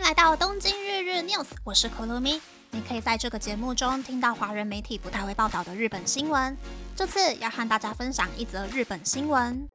迎来到东京日日 news，我是可露咪。你可以在这个节目中听到华人媒体不太会报道的日本新闻。这次要和大家分享一则日本新闻。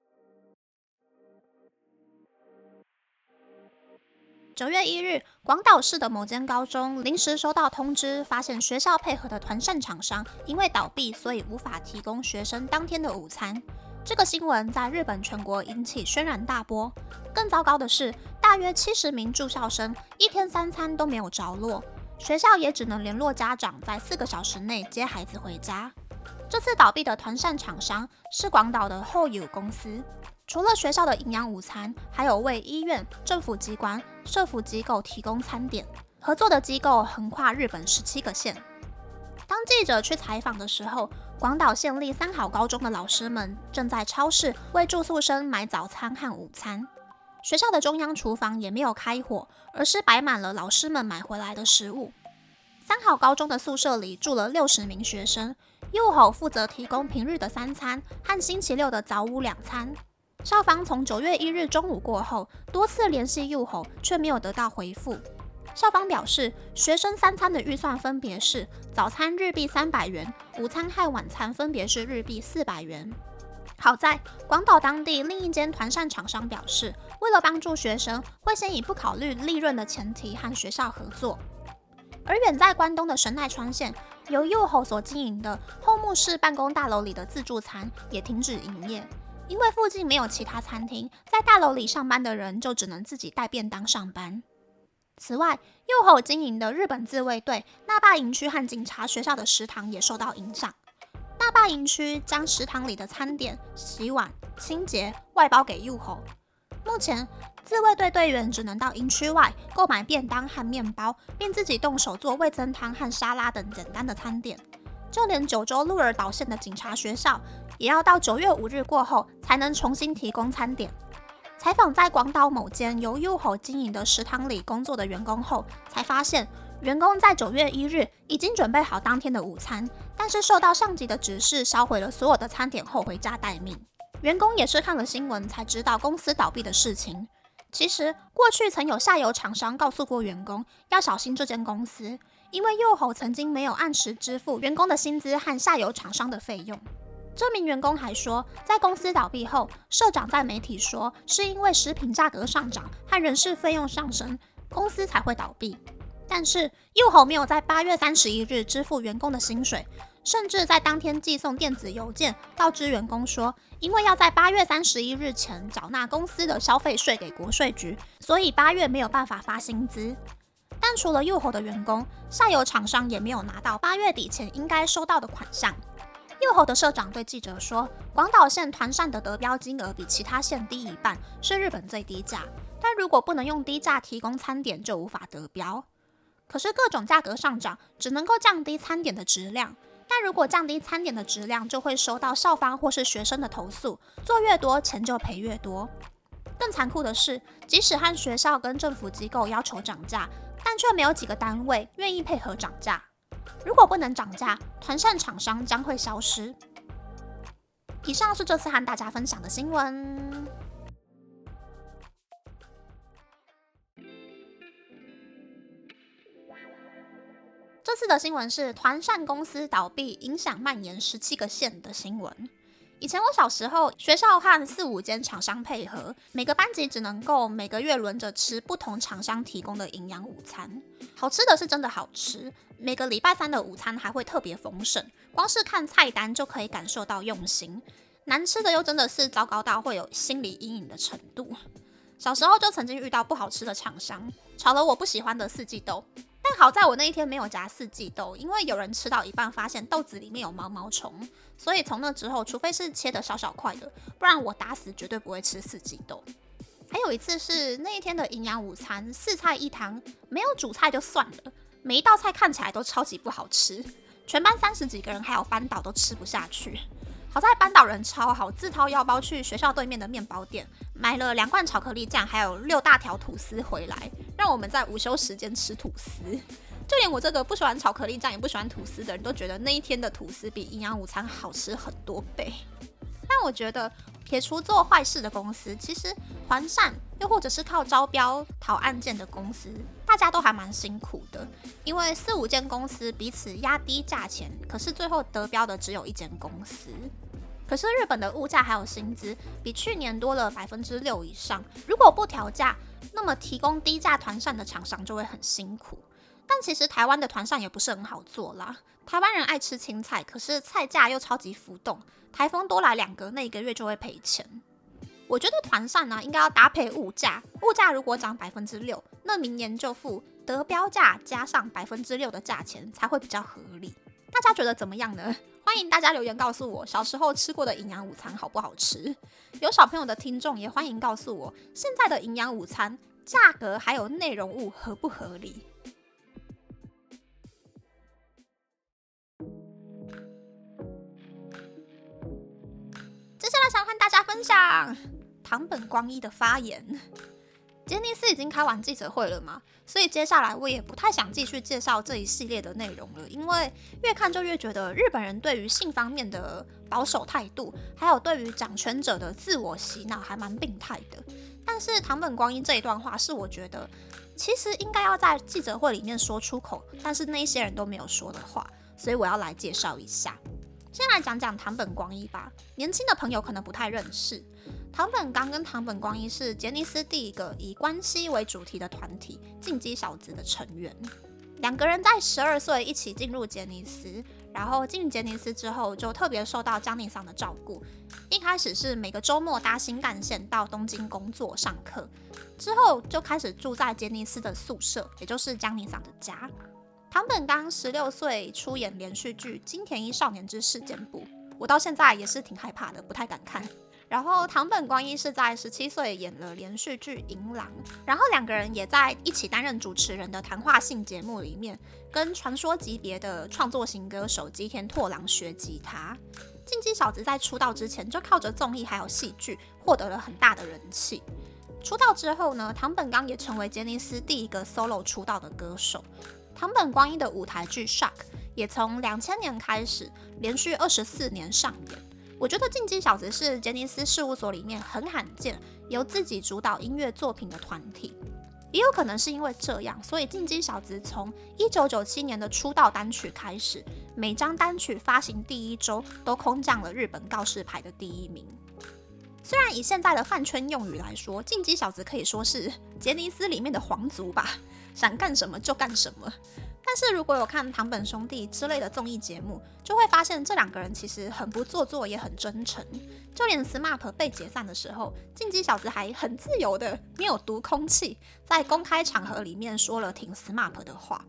九月一日，广岛市的某间高中临时收到通知，发现学校配合的团膳厂商因为倒闭，所以无法提供学生当天的午餐。这个新闻在日本全国引起轩然大波。更糟糕的是，大约七十名住校生一天三餐都没有着落，学校也只能联络家长，在四个小时内接孩子回家。这次倒闭的团膳厂商是广岛的后友公司。除了学校的营养午餐，还有为医院、政府机关、社福机构提供餐点。合作的机构横跨日本十七个县。当记者去采访的时候，广岛县立三好高中的老师们正在超市为住宿生买早餐和午餐。学校的中央厨房也没有开火，而是摆满了老师们买回来的食物。三好高中的宿舍里住了六十名学生，右吼负责提供平日的三餐和星期六的早午两餐。校方从九月一日中午过后多次联系右吼，却没有得到回复。校方表示，学生三餐的预算分别是早餐日币三百元，午餐和晚餐分别是日币四百元。好在广岛当地另一间团膳厂商表示，为了帮助学生，会先以不考虑利润的前提和学校合作。而远在关东的神奈川县，由右后所经营的后木市办公大楼里的自助餐也停止营业，因为附近没有其他餐厅，在大楼里上班的人就只能自己带便当上班。此外，右后经营的日本自卫队那霸营区和警察学校的食堂也受到影响。那霸营区将食堂里的餐点、洗碗、清洁外包给右后。目前，自卫队队员只能到营区外购买便当和面包，并自己动手做味增汤和沙拉等简单的餐点。就连九州鹿儿岛县的警察学校，也要到九月五日过后才能重新提供餐点。采访在广岛某间由 UHO 经营的食堂里工作的员工后，才发现员工在九月一日已经准备好当天的午餐，但是受到上级的指示销毁了所有的餐点后回家待命。员工也是看了新闻才知道公司倒闭的事情。其实过去曾有下游厂商告诉过员工要小心这间公司，因为 UHO 曾经没有按时支付员工的薪资和下游厂商的费用。这名员工还说，在公司倒闭后，社长在媒体说是因为食品价格上涨和人事费用上升，公司才会倒闭。但是右吼没有在八月三十一日支付员工的薪水，甚至在当天寄送电子邮件告知员工说，因为要在八月三十一日前缴纳公司的消费税给国税局，所以八月没有办法发薪资。但除了右吼的员工，下游厂商也没有拿到八月底前应该收到的款项。右后的社长对记者说：“广岛县团膳的得标金额比其他县低一半，是日本最低价。但如果不能用低价提供餐点，就无法得标。可是各种价格上涨，只能够降低餐点的质量。但如果降低餐点的质量，就会收到校方或是学生的投诉，做越多，钱就赔越多。更残酷的是，即使和学校跟政府机构要求涨价，但却没有几个单位愿意配合涨价。”如果不能涨价，团扇厂商将会消失。以上是这次和大家分享的新闻。这次的新闻是团扇公司倒闭，影响蔓延十七个县的新闻。以前我小时候，学校和四五间厂商配合，每个班级只能够每个月轮着吃不同厂商提供的营养午餐。好吃的是真的好吃，每个礼拜三的午餐还会特别丰盛，光是看菜单就可以感受到用心。难吃的又真的是糟糕到会有心理阴影的程度。小时候就曾经遇到不好吃的厂商，炒了我不喜欢的四季豆。但好在我那一天没有夹四季豆，因为有人吃到一半发现豆子里面有毛毛虫，所以从那之后，除非是切的小小块的，不然我打死绝对不会吃四季豆。还有一次是那一天的营养午餐，四菜一汤，没有主菜就算了，每一道菜看起来都超级不好吃，全班三十几个人还有班导都吃不下去。好在班导人超好，自掏腰包去学校对面的面包店买了两罐巧克力酱，还有六大条吐司回来，让我们在午休时间吃吐司。就连我这个不喜欢巧克力酱也不喜欢吐司的人都觉得那一天的吐司比营养午餐好吃很多倍。但我觉得撇除做坏事的公司，其实还善又或者是靠招标讨案件的公司，大家都还蛮辛苦的，因为四五间公司彼此压低价钱，可是最后得标的只有一间公司。可是日本的物价还有薪资比去年多了百分之六以上，如果不调价，那么提供低价团扇的厂商就会很辛苦。但其实台湾的团扇也不是很好做啦，台湾人爱吃青菜，可是菜价又超级浮动，台风多来两个，那一个月就会赔钱。我觉得团扇呢应该要搭配物价，物价如果涨百分之六，那明年就付得标价加上百分之六的价钱才会比较合理。大家觉得怎么样呢？欢迎大家留言告诉我，小时候吃过的营养午餐好不好吃？有小朋友的听众也欢迎告诉我，现在的营养午餐价格还有内容物合不合理？接下来想和大家分享堂本光一的发言。杰尼斯已经开完记者会了吗，所以接下来我也不太想继续介绍这一系列的内容了，因为越看就越觉得日本人对于性方面的保守态度，还有对于掌权者的自我洗脑还蛮病态的。但是堂本光一这一段话是我觉得其实应该要在记者会里面说出口，但是那些人都没有说的话，所以我要来介绍一下。先来讲讲堂本光一吧，年轻的朋友可能不太认识。堂本刚跟堂本光一是杰尼斯第一个以关系为主题的团体进击小子的成员。两个人在十二岁一起进入杰尼斯，然后进杰尼斯之后就特别受到江宁桑的照顾。一开始是每个周末搭新干线到东京工作上课，之后就开始住在杰尼斯的宿舍，也就是江宁桑的家。唐本刚十六岁出演连续剧《金田一少年之事件簿》，我到现在也是挺害怕的，不太敢看。然后堂本光一是在十七岁演了连续剧《银狼》，然后两个人也在一起担任主持人的谈话性节目里面，跟传说级别的创作型歌手吉田拓郎学吉他。进击小子在出道之前就靠着综艺还有戏剧获得了很大的人气。出道之后呢，唐本刚也成为杰尼斯第一个 solo 出道的歌手。堂本光一的舞台剧《Shock》也从两千年开始连续二十四年上演。我觉得进击小子是杰尼斯事务所里面很罕见由自己主导音乐作品的团体，也有可能是因为这样，所以进击小子从一九九七年的出道单曲开始，每张单曲发行第一周都空降了日本告示牌的第一名。虽然以现在的饭圈用语来说，进击小子可以说是杰尼斯里面的皇族吧，想干什么就干什么。但是如果有看堂本兄弟之类的综艺节目，就会发现这两个人其实很不做作，也很真诚。就连 SMAP 被解散的时候，进击小子还很自由的，没有读空气，在公开场合里面说了挺 SMAP 的话。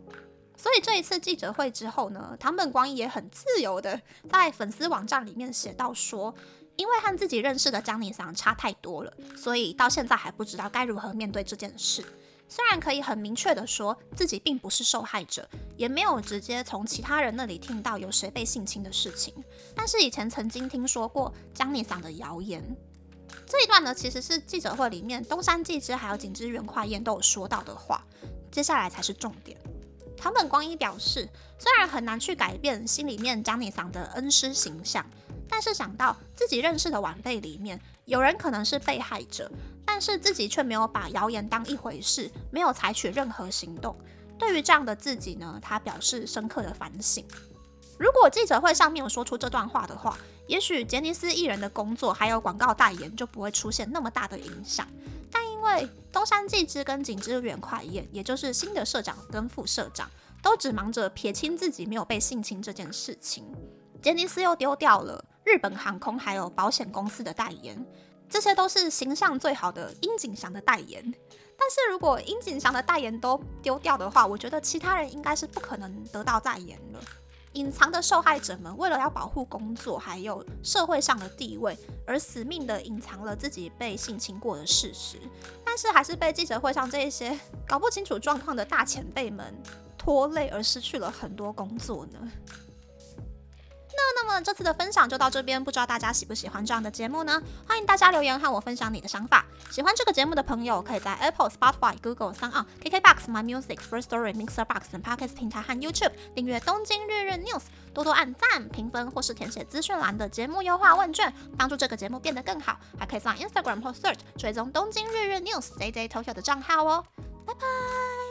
所以这一次记者会之后呢，堂本光也很自由的在粉丝网站里面写到说，因为和自己认识的江尼桑差太多了，所以到现在还不知道该如何面对这件事。虽然可以很明确的说自己并不是受害者，也没有直接从其他人那里听到有谁被性侵的事情，但是以前曾经听说过江尼桑的谣言。这一段呢，其实是记者会里面东山纪之还有景之原快彦都有说到的话。接下来才是重点。堂本光一表示，虽然很难去改变心里面江尼桑的恩师形象，但是想到自己认识的晚辈里面有人可能是被害者。但是自己却没有把谣言当一回事，没有采取任何行动。对于这样的自己呢，他表示深刻的反省。如果记者会上面有说出这段话的话，也许杰尼斯艺人的工作还有广告代言就不会出现那么大的影响。但因为东山纪之跟景之远快彦，也就是新的社长跟副社长，都只忙着撇清自己没有被性侵这件事情，杰尼斯又丢掉了日本航空还有保险公司的代言。这些都是形象最好的殷景祥的代言，但是如果殷景祥的代言都丢掉的话，我觉得其他人应该是不可能得到代言了。隐藏的受害者们为了要保护工作还有社会上的地位，而死命的隐藏了自己被性侵过的事实，但是还是被记者会上这些搞不清楚状况的大前辈们拖累，而失去了很多工作呢。那那么这次的分享就到这边，不知道大家喜不喜欢这样的节目呢？欢迎大家留言和我分享你的想法。喜欢这个节目的朋友，可以在 Apple、Spotify、Google、s o n KKBox、My Music、First Story、Mixer Box 等 Podcast 平台和 YouTube 订阅《东京日日 News》，多多按赞、评分或是填写资讯栏的节目优化问卷，帮助这个节目变得更好。还可以上 Instagram 或 Search 追踪《东京日日 News》JJ Tokyo 的账号哦。拜拜。